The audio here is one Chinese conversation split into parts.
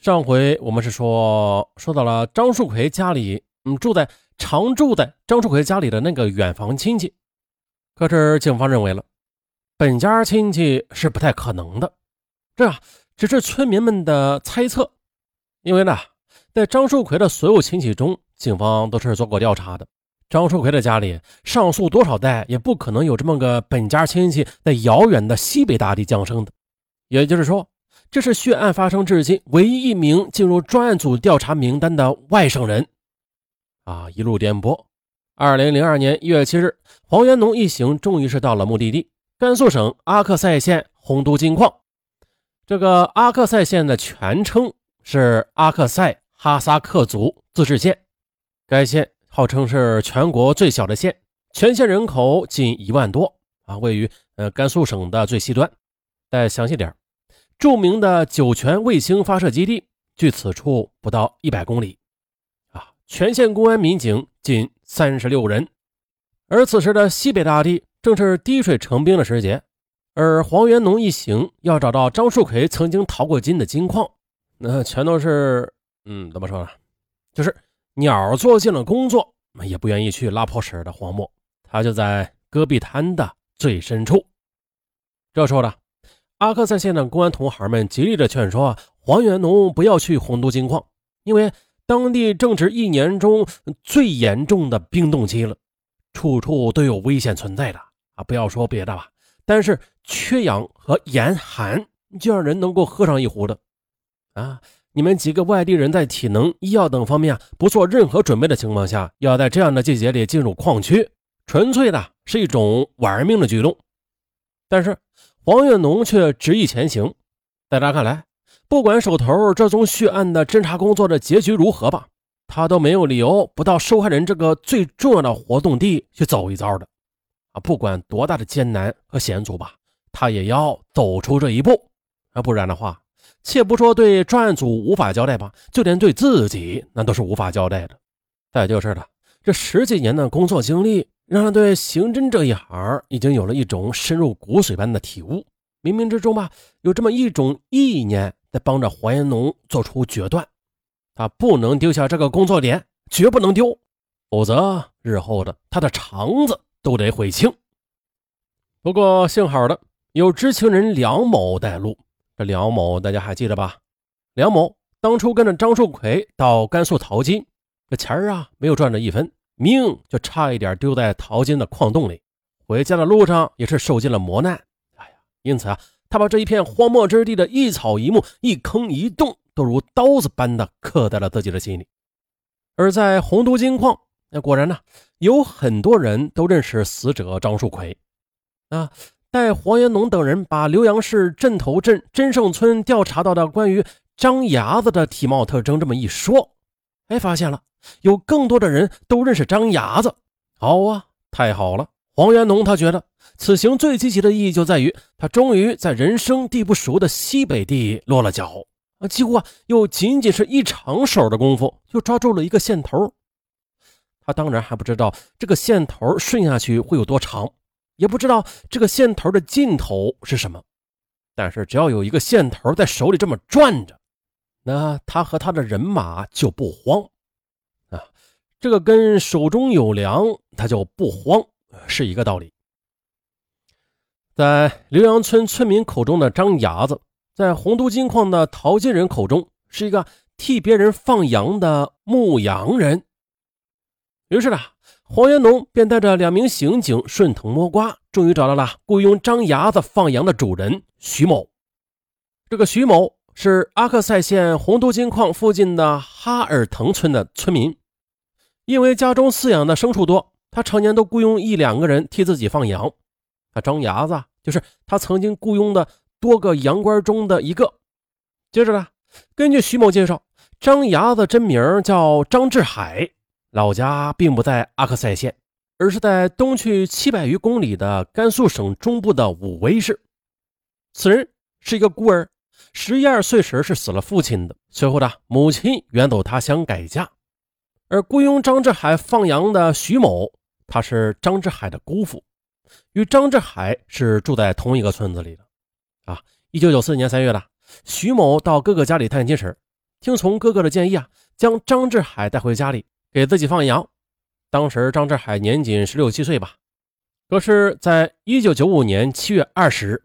上回我们是说说到了张树奎家里，嗯，住在常住在张树奎家里的那个远房亲戚，可是警方认为了，本家亲戚是不太可能的，这啊只是村民们的猜测，因为呢，在张树奎的所有亲戚中，警方都是做过调查的。张树奎的家里，上溯多少代也不可能有这么个本家亲戚在遥远的西北大地降生的。也就是说，这是血案发生至今唯一一名进入专案组调查名单的外省人。啊，一路颠簸。二零零二年一月七日，黄元农一行终于是到了目的地——甘肃省阿克塞县洪都金矿。这个阿克塞县的全称是阿克塞哈萨克族自治县，该县。号称是全国最小的县，全县人口仅一万多啊，位于呃甘肃省的最西端。再详细点著名的酒泉卫星发射基地距此处不到一百公里啊。全县公安民警仅三十六人，而此时的西北大地正是滴水成冰的时节，而黄元农一行要找到张树奎曾经淘过金的金矿，那全都是嗯，怎么说呢？就是。鸟做尽了工作，也不愿意去拉破屎的荒漠，他就在戈壁滩的最深处。这时候呢，阿克塞县的公安同行们极力的劝说黄元农不要去洪都金矿，因为当地正值一年中最严重的冰冻期了，处处都有危险存在的啊！不要说别的吧，但是缺氧和严寒就让人能够喝上一壶的啊。你们几个外地人在体能、医药等方面不做任何准备的情况下，要在这样的季节里进入矿区，纯粹的是一种玩命的举动。但是黄月农却执意前行。在他看来，不管手头这宗血案的侦查工作的结局如何吧，他都没有理由不到受害人这个最重要的活动地去走一遭的。啊，不管多大的艰难和险阻吧，他也要走出这一步。啊，不然的话。且不说对专案组无法交代吧，就连对自己那都是无法交代的。再就是了，这十几年的工作经历，让他对刑侦这一行已经有了一种深入骨髓般的体悟。冥冥之中吧，有这么一种意念在帮着黄延农做出决断：他不能丢下这个工作点，绝不能丢，否则日后的他的肠子都得悔青。不过幸好的，有知情人梁某带路。这梁某大家还记得吧？梁某当初跟着张树奎到甘肃淘金，这钱啊没有赚着一分，命就差一点丢在淘金的矿洞里。回家的路上也是受尽了磨难。哎呀，因此啊，他把这一片荒漠之地的一草一木、一坑一洞都如刀子般的刻在了自己的心里。而在洪都金矿，那果然呢，有很多人都认识死者张树奎啊。待黄延农等人把浏阳市镇头镇真胜村调查到的关于张伢子的体貌特征这么一说，哎，发现了有更多的人都认识张牙子。好啊，太好了！黄元农他觉得此行最积极的意义就在于他终于在人生地不熟的西北地落了脚啊，几乎啊又仅仅是一长手的功夫就抓住了一个线头。他当然还不知道这个线头顺下去会有多长。也不知道这个线头的尽头是什么，但是只要有一个线头在手里这么转着，那他和他的人马就不慌。这个跟手中有粮他就不慌是一个道理。在浏阳村村民口中的张牙子，在洪都金矿的淘金人口中是一个替别人放羊的牧羊人。于是呢。黄元龙便带着两名刑警顺藤摸瓜，终于找到了雇佣张牙子放羊的主人徐某。这个徐某是阿克塞县洪都金矿附近的哈尔腾村的村民，因为家中饲养的牲畜多，他常年都雇佣一两个人替自己放羊。他张牙子就是他曾经雇佣的多个羊倌中的一个。接着呢，根据徐某介绍，张牙子真名叫张志海。老家并不在阿克塞县，而是在东去七百余公里的甘肃省中部的武威市。此人是一个孤儿，十一二岁时是死了父亲的，随后呢母亲远走他乡改嫁。而雇佣张志海放羊的徐某，他是张志海的姑父，与张志海是住在同一个村子里的。啊，一九九四年三月的，徐某到哥哥家里探亲时，听从哥哥的建议啊，将张志海带回家里给自己放羊。当时张志海年仅十六七岁吧。可是，在一九九五年七月二十日，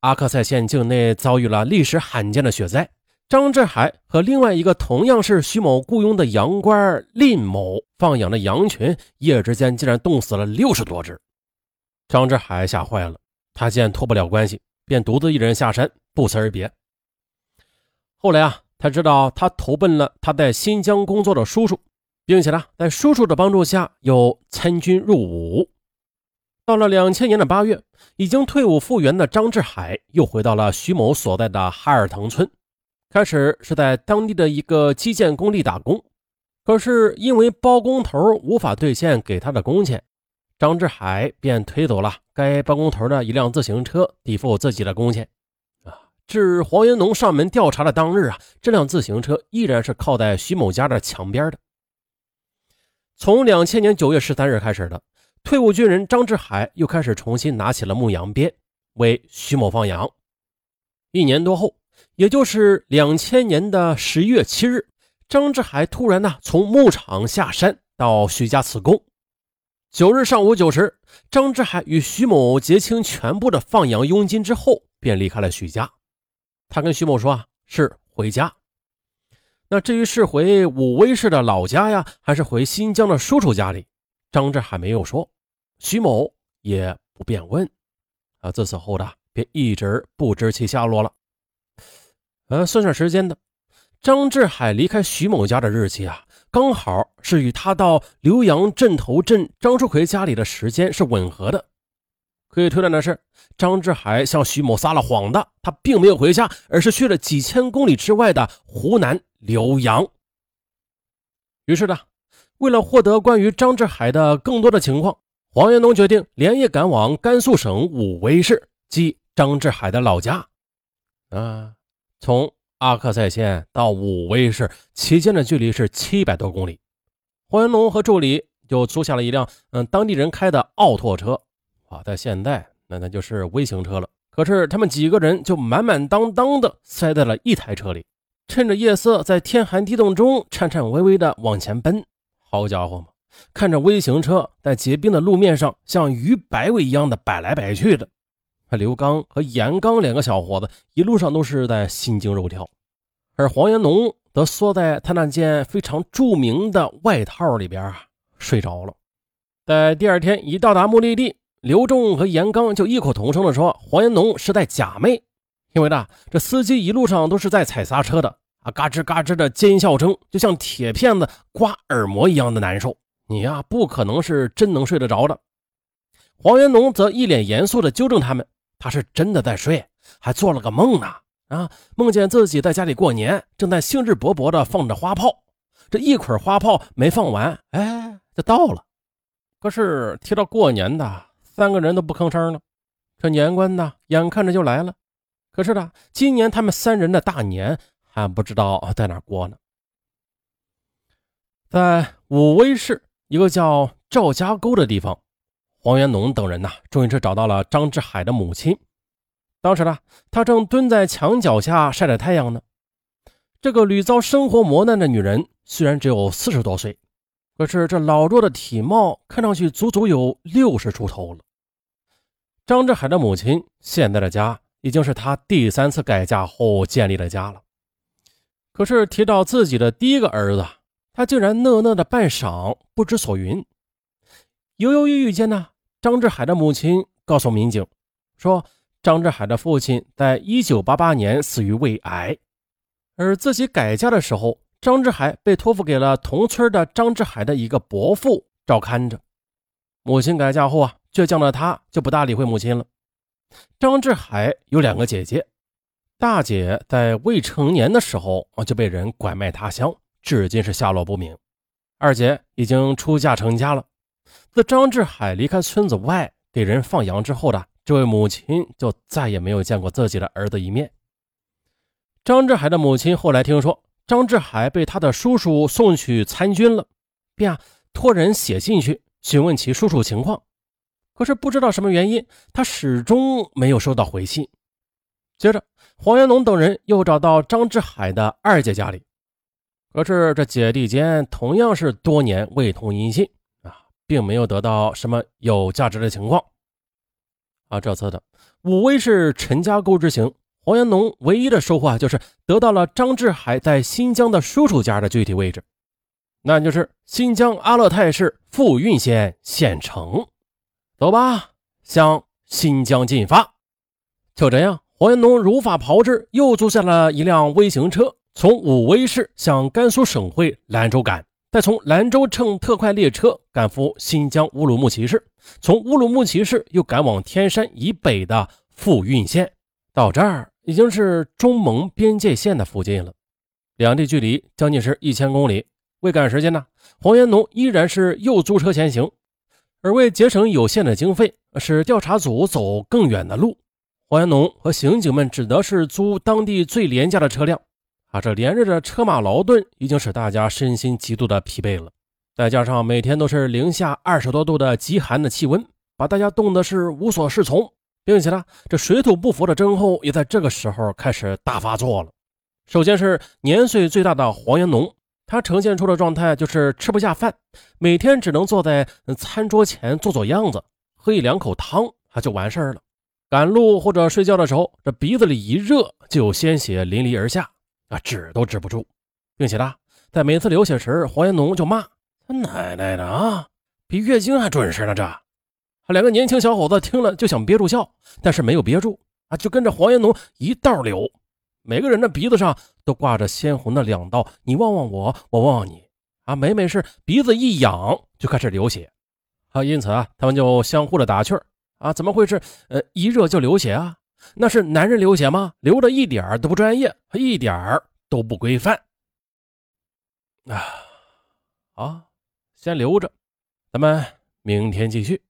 阿克塞县境内遭遇了历史罕见的雪灾。张志海和另外一个同样是徐某雇佣的羊倌蔺某放养的羊群，一夜之间竟然冻死了六十多只。张志海吓坏了，他见脱不了关系，便独自一人下山，不辞而别。后来啊，他知道他投奔了他在新疆工作的叔叔，并且呢，在叔叔的帮助下又参军入伍。到了两千年的八月，已经退伍复员的张志海又回到了徐某所在的哈尔腾村。开始是在当地的一个基建工地打工，可是因为包工头无法兑现给他的工钱，张志海便推走了该包工头的一辆自行车抵付自己的工钱。啊，至黄云龙上门调查的当日啊，这辆自行车依然是靠在徐某家的墙边的。从两千年九月十三日开始的，退伍军人张志海又开始重新拿起了牧羊鞭，为徐某放羊。一年多后。也就是两千年的十一月七日，张志海突然呢从牧场下山到徐家辞工。九日上午九时，张志海与徐某结清全部的放羊佣金之后，便离开了徐家。他跟徐某说啊，是回家。那至于是回武威市的老家呀，还是回新疆的叔叔家里，张志海没有说，徐某也不便问。啊，自此后的便一直不知其下落了。呃，算算时间的，张志海离开徐某家的日期啊，刚好是与他到浏阳镇头镇张树奎家里的时间是吻合的。可以推断的是，张志海向徐某撒了谎的，他并没有回家，而是去了几千公里之外的湖南浏阳。于是呢，为了获得关于张志海的更多的情况，黄元龙决定连夜赶往甘肃省武威市，即张志海的老家。啊。从阿克塞县到武威市期间的距离是七百多公里，黄云龙和助理就租下了一辆嗯当地人开的奥拓车，啊，在现在那那就是微型车了。可是他们几个人就满满当当的塞在了一台车里，趁着夜色，在天寒地冻中颤颤巍巍的往前奔。好家伙嘛，看着微型车在结冰的路面上像鱼摆尾一样的摆来摆去的。刘刚和严刚两个小伙子一路上都是在心惊肉跳，而黄延农则缩在他那件非常著名的外套里边啊，睡着了。在第二天一到达目的地，刘仲和严刚就异口同声地说：“黄延农是在假寐，因为呢，这司机一路上都是在踩刹车的啊，嘎吱嘎吱的尖笑声，就像铁片子刮耳膜一样的难受。你呀，不可能是真能睡得着的。”黄元农则一脸严肃地纠正他们。他是真的在睡，还做了个梦呢。啊，梦见自己在家里过年，正在兴致勃勃地放着花炮。这一捆花炮没放完，哎，就到了。可是提到过年的，三个人都不吭声了。这年关呢，眼看着就来了。可是呢，今年他们三人的大年还不知道在哪过呢。在武威市一个叫赵家沟的地方。黄元农等人呐，终于是找到了张志海的母亲。当时呢，他正蹲在墙脚下晒着太阳呢。这个屡遭生活磨难的女人，虽然只有四十多岁，可是这老弱的体貌看上去足足有六十出头了。张志海的母亲现在的家，已经是他第三次改嫁后建立的家了。可是提到自己的第一个儿子，他竟然讷讷的半晌不知所云。犹犹豫豫间呢，张志海的母亲告诉民警说，张志海的父亲在一九八八年死于胃癌，而自己改嫁的时候，张志海被托付给了同村的张志海的一个伯父照看着。母亲改嫁后啊，倔强的他就不大理会母亲了。张志海有两个姐姐，大姐在未成年的时候啊就被人拐卖他乡，至今是下落不明。二姐已经出嫁成家了。自张志海离开村子外给人放羊之后的这位母亲，就再也没有见过自己的儿子一面。张志海的母亲后来听说张志海被他的叔叔送去参军了，便托人写信去询问其叔叔情况。可是不知道什么原因，他始终没有收到回信。接着，黄元龙等人又找到张志海的二姐家里，可是这姐弟间同样是多年未通音信，并没有得到什么有价值的情况。啊，这次的武威市陈家沟之行，黄延农唯一的收获就是得到了张志海在新疆的叔叔家的具体位置，那就是新疆阿勒泰市富蕴县县城。走吧，向新疆进发。就这样，黄延农如法炮制，又租下了一辆微型车，从武威市向甘肃省会兰州赶。再从兰州乘特快列车赶赴新疆乌鲁木齐市，从乌鲁木齐市又赶往天山以北的富蕴县。到这儿已经是中蒙边界线的附近了，两地距离将近是一千公里。为赶时间呢，黄延农依然是又租车前行，而为节省有限的经费，使调查组走更远的路，黄延农和刑警们只得是租当地最廉价的车辆。啊，这连日的车马劳顿已经使大家身心极度的疲惫了，再加上每天都是零下二十多度的极寒的气温，把大家冻得是无所适从，并且呢，这水土不服的症候也在这个时候开始大发作了。首先是年岁最大的黄延农，他呈现出的状态就是吃不下饭，每天只能坐在餐桌前做做样子，喝一两口汤，他就完事儿了。赶路或者睡觉的时候，这鼻子里一热就有鲜血淋漓而下。啊，止都止不住，并且呢，在每次流血时，黄延农就骂他奶奶的啊，比月经还准时呢。这两个年轻小伙子听了就想憋住笑，但是没有憋住啊，就跟着黄延农一道流。每个人的鼻子上都挂着鲜红的两道，你望望我，我望望你啊。每每是鼻子一痒，就开始流血啊。因此啊，他们就相互的打趣啊，怎么会是呃一热就流血啊？那是男人流血吗？流的一点都不专业，一点都不规范啊！啊，先留着，咱们明天继续，